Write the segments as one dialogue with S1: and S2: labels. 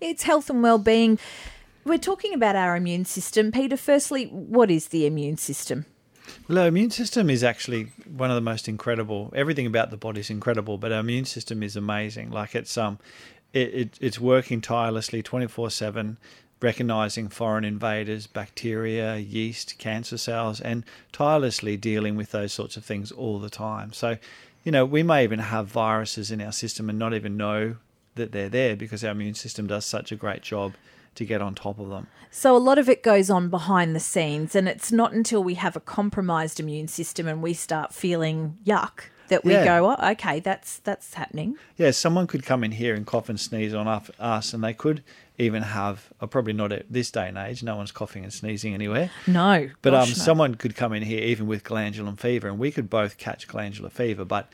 S1: It's health and well-being. We're talking about our immune system. Peter, firstly, what is the immune system?
S2: Well, our immune system is actually one of the most incredible. Everything about the body is incredible, but our immune system is amazing. Like it's um, it, it it's working tirelessly, twenty four seven, recognizing foreign invaders, bacteria, yeast, cancer cells, and tirelessly dealing with those sorts of things all the time. So, you know, we may even have viruses in our system and not even know that they're there because our immune system does such a great job to get on top of them.
S1: So a lot of it goes on behind the scenes, and it's not until we have a compromised immune system and we start feeling yuck that we
S2: Yeah.
S1: go, oh, okay, that's that's happening.
S2: Yeah, someone could come in here and cough and sneeze on us- and they could even have, uh, probably not at this day and age, no one's coughing and sneezing anywhere.
S1: No,
S2: But um,
S1: no.
S2: someone could come in here even with glandular fever, and we could both catch glandular fever. But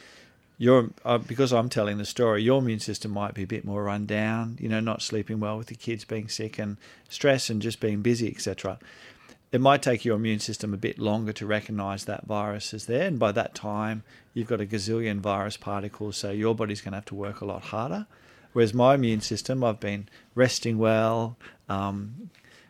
S2: your uh, because I'm telling the story, your immune system might be a bit more run down. You know, not sleeping well with the kids, being sick, and stress, and just being busy, etc. It might take your immune system a bit longer to recognise that virus is there, and by that time, you've got a gazillion virus particles, so your body's going to have to work a lot harder. Whereas my immune system, I've been resting well, um,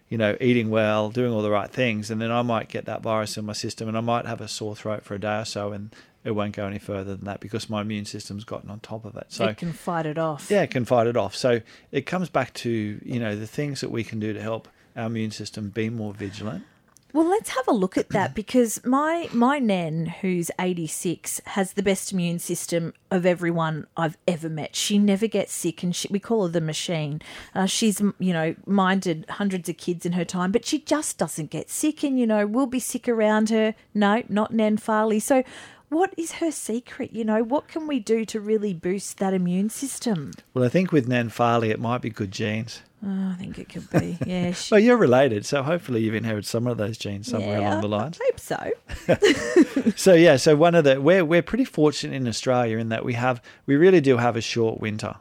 S2: you know, eating well, doing all the right things, and then I might get that virus in my system, and I might have a sore throat for a day or so, and it won't go any further than that because my immune system's gotten on top of it. So
S1: it can fight it off.
S2: yeah, it can fight it off. So it comes back to you know the things that we can do to help our immune system be more vigilant.
S1: Well, let's have a look at that because my my nan, who's eighty six, has the best immune system of everyone I've ever met. She never gets sick, and she, we call her the machine. Uh, she's you know minded hundreds of kids in her time, but she just doesn't get sick. And you know we'll be sick around her. No, not Nan Farley. So. What is her secret? You know, what can we do to really boost that immune system?
S2: Well, I think with Nan Farley, it might be good genes.
S1: Oh, I think it could be. Yeah, she,
S2: Well, you're related, so hopefully you've inherited some of those genes somewhere
S1: yeah,
S2: along the lines.
S1: I hope so.
S2: So yeah, so one of the we're we're pretty fortunate in Australia in that we have we really do have a short winter.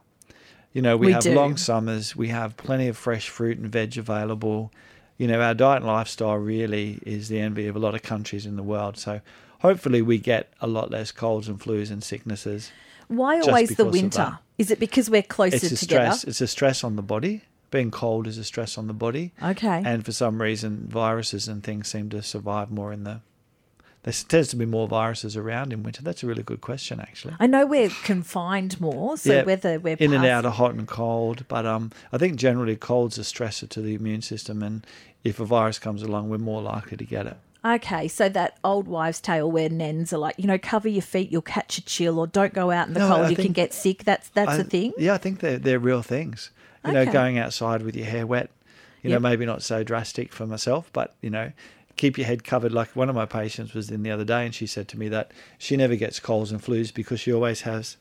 S2: You know, we,
S1: We
S2: have
S1: do.
S2: long summers, we have plenty of fresh fruit and veg available. You know, our diet and lifestyle really is the envy of a lot of countries in the world. So hopefully we get a lot less colds and flus and sicknesses.
S1: Why always the winter? Is it because we're closer
S2: It's a
S1: together?
S2: stress. It's a stress on the body. Being cold is a stress on the body.
S1: Okay.
S2: And for some reason, viruses and things seem to survive more in the. There tends to be more viruses around in winter. That's a really good question, actually.
S1: I know we're confined more, so
S2: Yeah,
S1: whether we're
S2: in and out of hot and cold. But um, I think generally cold's a stressor to the immune system, and if a virus comes along, we're more likely to get it.
S1: Okay, so that old wives' tale where nens are like, you know, cover your feet, you'll catch a chill, or don't go out in the
S2: No,
S1: cold,
S2: I
S1: you can get sick. That's that's
S2: I-
S1: a thing.
S2: Yeah, I think they're they're real things. You
S1: Okay.
S2: know, going outside with your hair wet. You
S1: Yep.
S2: know, maybe not so drastic for myself, but you know, keep your head covered. Like one of my patients was in the other day, and she said to me that she never gets colds and flus because she always has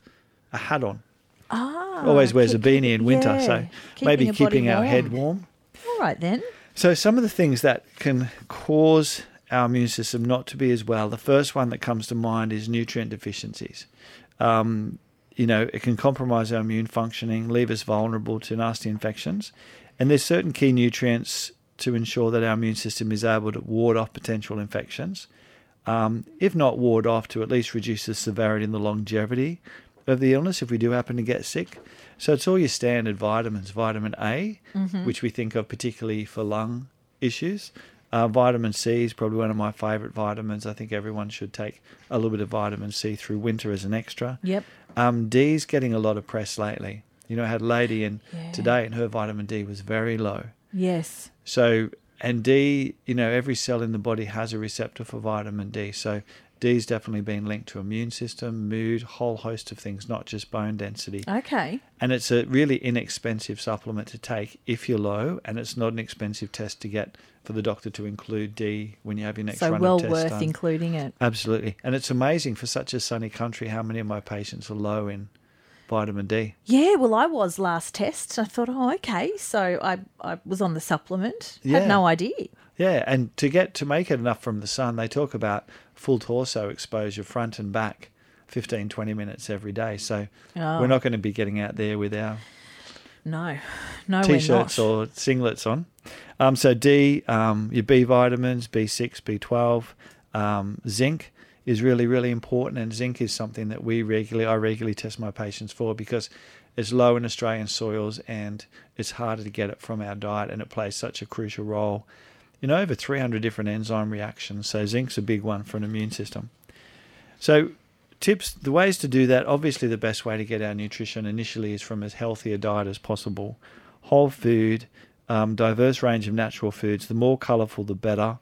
S2: a hat on.
S1: Ah,
S2: always wears a beanie in winter,
S1: yeah,
S2: so
S1: keeping
S2: maybe keeping our head
S1: warm.
S2: warm.
S1: All right then.
S2: So some of the things that can cause our immune system not to be as well. The first one that comes to mind is nutrient deficiencies. Um, you know, it can compromise our immune functioning, leave us vulnerable to nasty infections, and there's certain key nutrients to ensure that our immune system is able to ward off potential infections. Um, if not ward off, to at least reduce the severity and the longevity of the illness if we do happen to get sick. So it's all your standard vitamins, vitamin A, which we think of particularly for lung issues. Uh, vitamin C is probably one of my favourite vitamins. I think everyone should take a little bit of vitamin C through winter as an extra.
S1: Yep.
S2: Um, is getting a lot of press lately. You know, I had a lady in
S1: Yeah.
S2: today and her vitamin D was very low.
S1: Yes.
S2: So, and D, you know, every cell in the body has a receptor for vitamin D. So, D's definitely been linked to immune system, mood, whole host of things, not just bone density.
S1: Okay.
S2: And it's a really inexpensive supplement to take if you're low, and it's not an expensive test to get for the doctor to include D when you have your next
S1: so
S2: run
S1: well
S2: of tests
S1: worth
S2: done.
S1: including it.
S2: Absolutely, and it's amazing for such a sunny country how many of my patients are low in vitamin D.
S1: Yeah, well, I was last test. I thought, oh, okay. So I, I was on the supplement.
S2: Yeah.
S1: Had no idea.
S2: Yeah, and to get to make it enough from the sun, they talk about full torso exposure, front and back, 15, 20 minutes every day. So
S1: Oh.
S2: we're not going to be getting out there with our
S1: No, no,
S2: t-shirts
S1: we're not.
S2: or singlets on. Um, so D, um, your B vitamins, B6, B12, um, zinc is really, really important. And zinc is something that we regularly, I regularly test my patients for because It's low in Australian soils and it's harder to get it from our diet, and it plays such a crucial role in over 300 different enzyme reactions. So, zinc's a big one for an immune system. So, tips the ways to do that obviously, the best way to get our nutrition initially is from as healthy a diet as possible. Whole food, um, diverse range of natural foods, the more colourful, the better.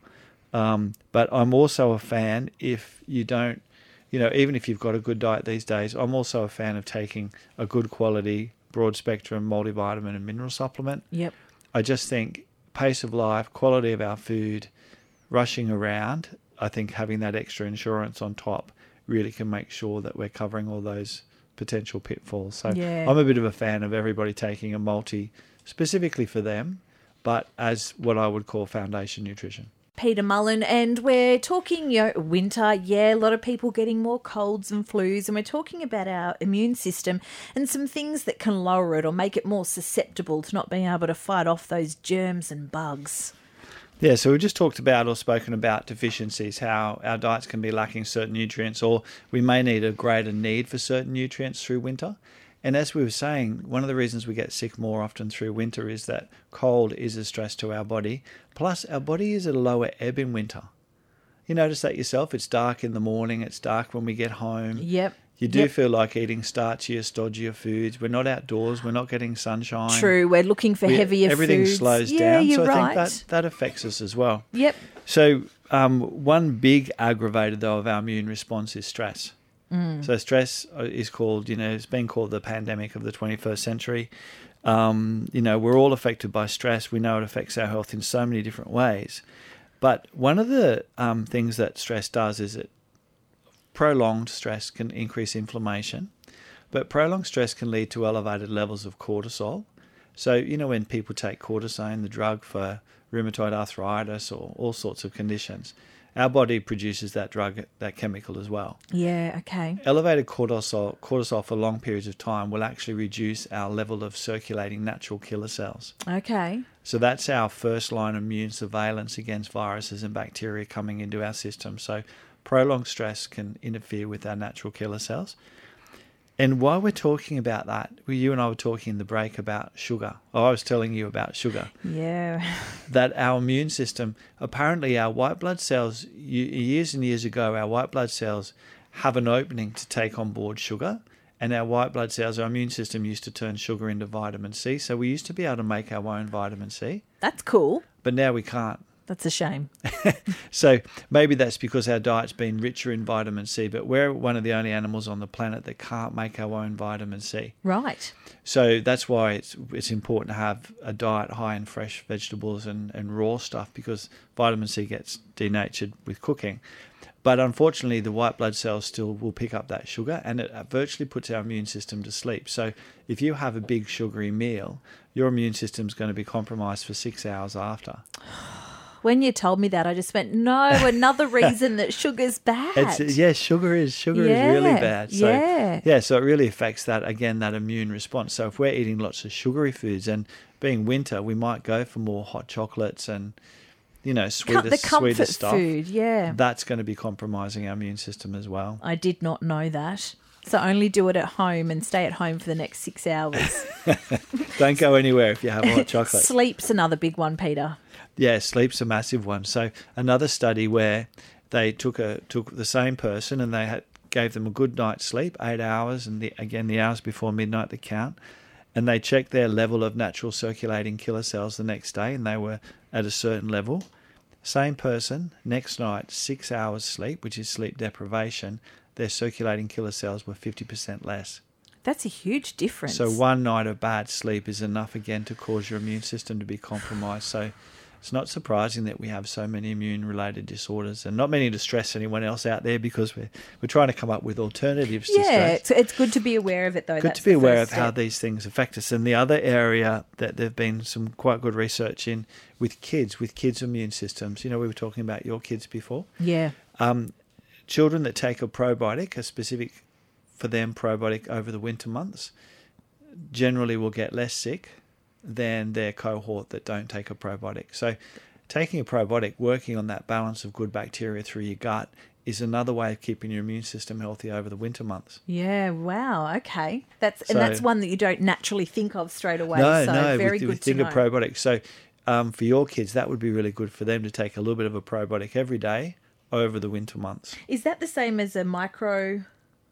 S2: Um, but I'm also a fan if you don't, you know, even if you've got a good diet these days, I'm also a fan of taking a good quality, broad spectrum multivitamin and mineral supplement.
S1: Yep.
S2: I just think pace of life, quality of our food, rushing around, I think having that extra insurance on top really can make sure that we're covering all those potential pitfalls. So
S1: Yeah.
S2: I'm a bit of a fan of everybody taking a multi specifically for them, but as what I would call foundation nutrition.
S1: Peter Mullen, and we're talking, you know, winter. Yeah, a lot of people getting more colds and flus, and we're talking about our immune system and some things that can lower it or make it more susceptible to not being able to fight off those germs and bugs.
S2: Yeah, so we just talked about or spoken about deficiencies, how our diets can be lacking certain nutrients, or we may need a greater need for certain nutrients through winter. And as we were saying, one of the reasons we get sick more often through winter is that cold is a stress to our body. Plus, our body is at a lower ebb in winter. You notice that yourself? It's dark in the morning, it's dark when we get home.
S1: Yep.
S2: You do
S1: Yep.
S2: feel like eating starchier, stodgier foods. We're not outdoors, we're not getting sunshine.
S1: True. We're looking for
S2: We-
S1: heavier
S2: Everything
S1: foods.
S2: slows
S1: yeah,
S2: down.
S1: You're
S2: so I
S1: right.
S2: think that, that affects us as well.
S1: Yep.
S2: So, um, one big aggravator though of our immune response is stress. So, stress uh, is called, you know, it's been called the pandemic of the 21st century. Um, you know, we're all affected by stress. We know it affects our health in so many different ways. But one of the um, things that stress does is it prolonged stress can increase inflammation, but prolonged stress can lead to elevated levels of cortisol. So, you know, when people take cortisone, the drug for rheumatoid arthritis or all sorts of conditions, our body produces that drug, that chemical as well.
S1: Yeah. Okay.
S2: Elevated cortisol, cortisol for long periods of time will actually reduce our level of circulating natural killer cells.
S1: Okay.
S2: So that's our first line of immune surveillance against viruses and bacteria coming into our system. So prolonged stress can interfere with our natural killer cells. And while we're talking about that, well, you and I were talking in the break about sugar. Oh, I was telling you about sugar.
S1: Yeah.
S2: That our immune system, apparently, our white blood cells, years and years ago, our white blood cells have an opening to take on board sugar. And our white blood cells, our immune system used to turn sugar into vitamin C. So we used to be able to make our own vitamin C,
S1: That's cool.
S2: but now we can't.
S1: That's a shame.
S2: So maybe that's because our diet's been richer in vitamin C, but we're one of the only animals on the planet that can't make our own vitamin C.
S1: Right.
S2: So that's why it's it's important to have a diet high in fresh vegetables and, and raw stuff because vitamin C gets denatured with cooking. But unfortunately, the white blood cells still will pick up that sugar and it uh, virtually puts our immune system to sleep. So if you have a big sugary meal, your immune system's going to be compromised for six hours after.
S1: When you told me that, I just went, no, another reason that sugar's bad.
S2: It's yeah, sugar is sugar is really bad. So
S1: yeah.
S2: so it really affects that again that immune response. So if we're eating lots of sugary foods and being winter, we might go for more hot chocolates and you know sweeter
S1: the
S2: sweeter stuff.
S1: food, yeah.
S2: That's going to be compromising our immune system as well.
S1: I did not know that. So only do it at home and stay at home for the next six hours.
S2: Don't go anywhere if you have hot chocolate.
S1: Sleep's another big one, Peter.
S2: Yeah, sleep's a massive one. So another study where they took a took the same person and they had gave them a good night's sleep, eight hours, and the, again the hours before midnight the count, and they checked their level of natural circulating killer cells the next day, and they were at a certain level. Same person, next night, six hours sleep, which is sleep deprivation, their circulating killer cells were fifty percent less.
S1: That's a huge difference.
S2: So one night of bad sleep is enough again to cause your immune system to be compromised. So it's not surprising that we have so many immune related disorders and not many to stress anyone else out there because we're we're trying to come up with alternatives to
S1: yeah, it's, it's good to be aware of it, though.
S2: Good
S1: That's
S2: to be aware of how these things affect us. And the other area that there've been some quite good research in with kids, with kids' immune systems. You know, we were talking about your kids before
S1: Yeah.
S2: um, children that take a probiotic, a specific for them probiotic over the winter months, generally will get less sick than their cohort that don't take a probiotic. So, taking a probiotic, working on that balance of good bacteria through your gut, is another way of keeping your immune system healthy over the winter months.
S1: Yeah, wow. Okay. That's
S2: So-
S1: and that's one that you don't naturally think of straight away.
S2: no,
S1: so
S2: no,
S1: very good to
S2: think of probiotics. So um, for your kids, that would be really good for them to take a little bit of a probiotic every day over the winter months.
S1: Is that the same as a micro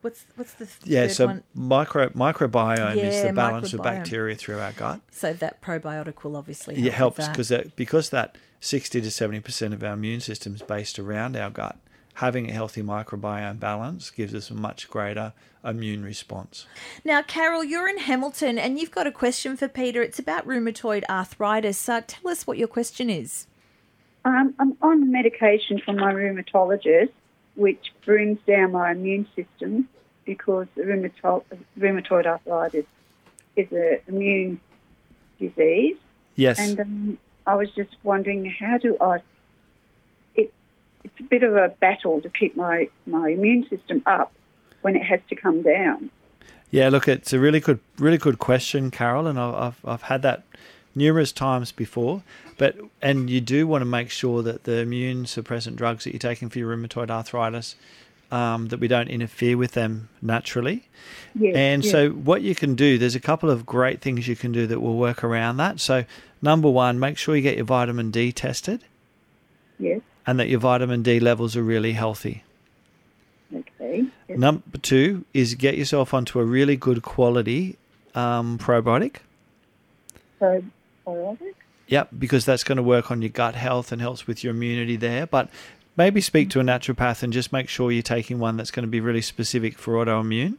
S1: what's what's the
S2: Yeah, so
S1: one?
S2: micro microbiome is the balance of bacteria through our gut.
S1: So that probiotic will obviously
S2: it helps because that, because that 60 to 70 percent of our immune system is based around our gut. Having a healthy microbiome balance gives us a much greater immune response.
S1: Now, Carol, you're in Hamilton and you've got a question for Peter. It's about rheumatoid arthritis. So tell us what your question is.
S3: Um, I'm on medication from my rheumatologist, which brings down my immune system because the rheumatoid, rheumatoid arthritis is an immune disease.
S2: Yes.
S3: And um, I was just wondering, how do I? It, it's a bit of a battle to keep my, my immune system up when it has to come down.
S2: Yeah, look, it's a really good, really good question, Carol, and I've I've, I've had that numerous times before. But and you do want to make sure that the immune suppressant drugs that you're taking for your rheumatoid arthritis, um, that we don't interfere with them naturally.
S3: Yes,
S2: And
S3: yes.
S2: so, what you can do, there's a couple of great things you can do that will work around that. So, number one, make sure you get your vitamin D tested
S3: yes,
S2: and that your vitamin D levels are really healthy.
S3: okay. Yes.
S2: Number two is get yourself onto a really good quality um, probiotic.
S3: So, probiotic?
S2: Yep, because that's going to work on your gut health and helps with your immunity there. But maybe speak to a naturopath and just make sure you're taking one that's going to be really specific for autoimmune.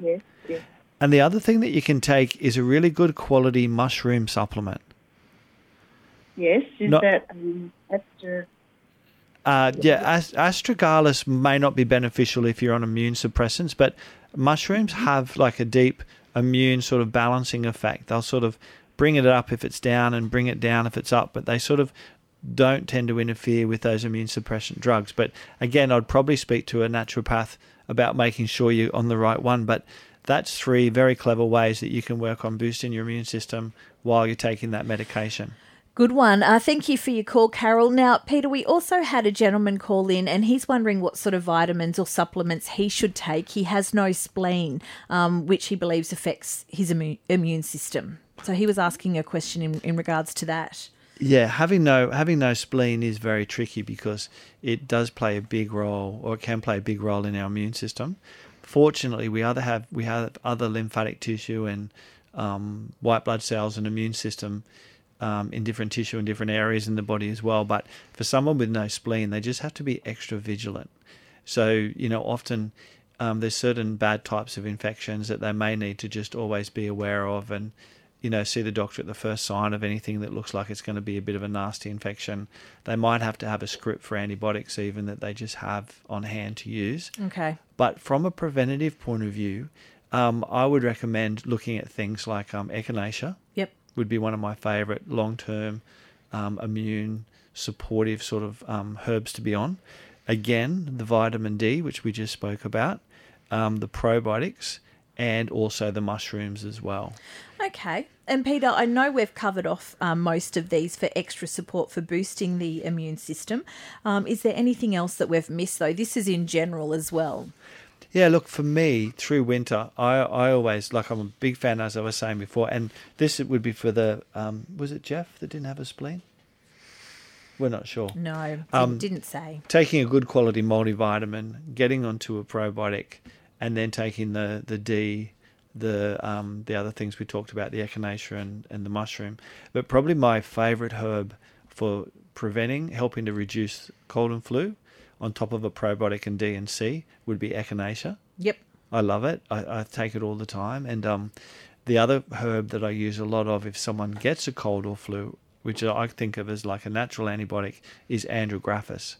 S3: Yes, yes.
S2: And the other thing that you can take is a really good quality mushroom supplement.
S3: Yes, is
S2: No-
S3: that um, after?
S2: Uh, yeah, ast- astragalus may not be beneficial if you're on immune suppressants, but mushrooms have like a deep immune sort of balancing effect. They'll sort of bring it up if it's down and bring it down if it's up, but they sort of don't tend to interfere with those immune suppressant drugs. But again, I'd probably speak to a naturopath about making sure you're on the right one. But that's three very clever ways that you can work on boosting your immune system while you're taking that medication.
S1: Good one. Uh, thank you for your call, Carol. Now, Peter, we also had a gentleman call in and he's wondering what sort of vitamins or supplements he should take. He has no spleen, um, which he believes affects his immu- immune system. So he was asking a question in, in regards to that.
S2: Yeah, having no having no spleen is very tricky because it does play a big role, or it can play a big role in our immune system. Fortunately, we other have we have other lymphatic tissue and um, white blood cells and immune system um, in different tissue in different areas in the body as well. But for someone with no spleen, they just have to be extra vigilant. So you know, often um, there's certain bad types of infections that they may need to just always be aware of and you know, see the doctor at the first sign of anything that looks like it's going to be a bit of a nasty infection. They might have to have a script for antibiotics, even that they just have on hand to use.
S1: Okay.
S2: But from a preventative point of view, um, I would recommend looking at things like um, echinacea,
S1: Yep.
S2: Would be one of my favourite long term um, immune supportive sort of um, herbs to be on. Again, the vitamin D, which we just spoke about, um, the probiotics, and also the mushrooms as well.
S1: Okay. And Peter, I know we've covered off um, most of these for extra support for boosting the immune system. Um, is there anything else that we've missed, though? This is in general as well.
S2: Yeah, look, for me, through winter, I, I always, like, I'm a big fan, as I was saying before, and this it would be for the, um, was it Jeff that didn't have a spleen? We're not sure.
S1: No, didn't,
S2: Um,
S1: didn't say.
S2: Taking a good quality multivitamin, getting onto a probiotic, and then taking the, the D, the um, the other things we talked about, the echinacea and, and the mushroom. But probably my favourite herb for preventing, helping to reduce cold and flu, on top of a probiotic and D and C, would be echinacea.
S1: Yep.
S2: I love it. I, I take it all the time. And um, the other herb that I use a lot of if someone gets a cold or flu, which I think of as like a natural antibiotic, is andrographis.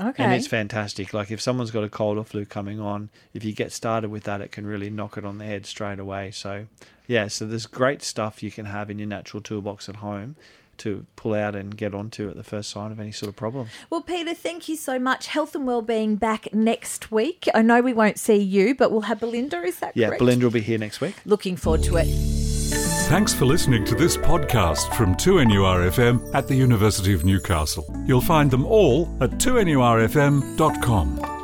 S1: Okay.
S2: And it's fantastic. Like if someone's got a cold or flu coming on, if you get started with that, it can really knock it on the head straight away. So, yeah, so there's great stuff you can have in your natural toolbox at home to pull out and get onto at the first sign of any sort of problem.
S1: Well, Peter, thank you so much. Health and Wellbeing back next week. I know we won't see you, but we'll have Belinda. Is that
S2: Yeah,
S1: correct?
S2: Belinda will be here next week.
S1: Looking forward to it.
S4: Thanks for listening to this podcast from 2NURFM at the University of Newcastle. You'll find them all at 2NURFM.com.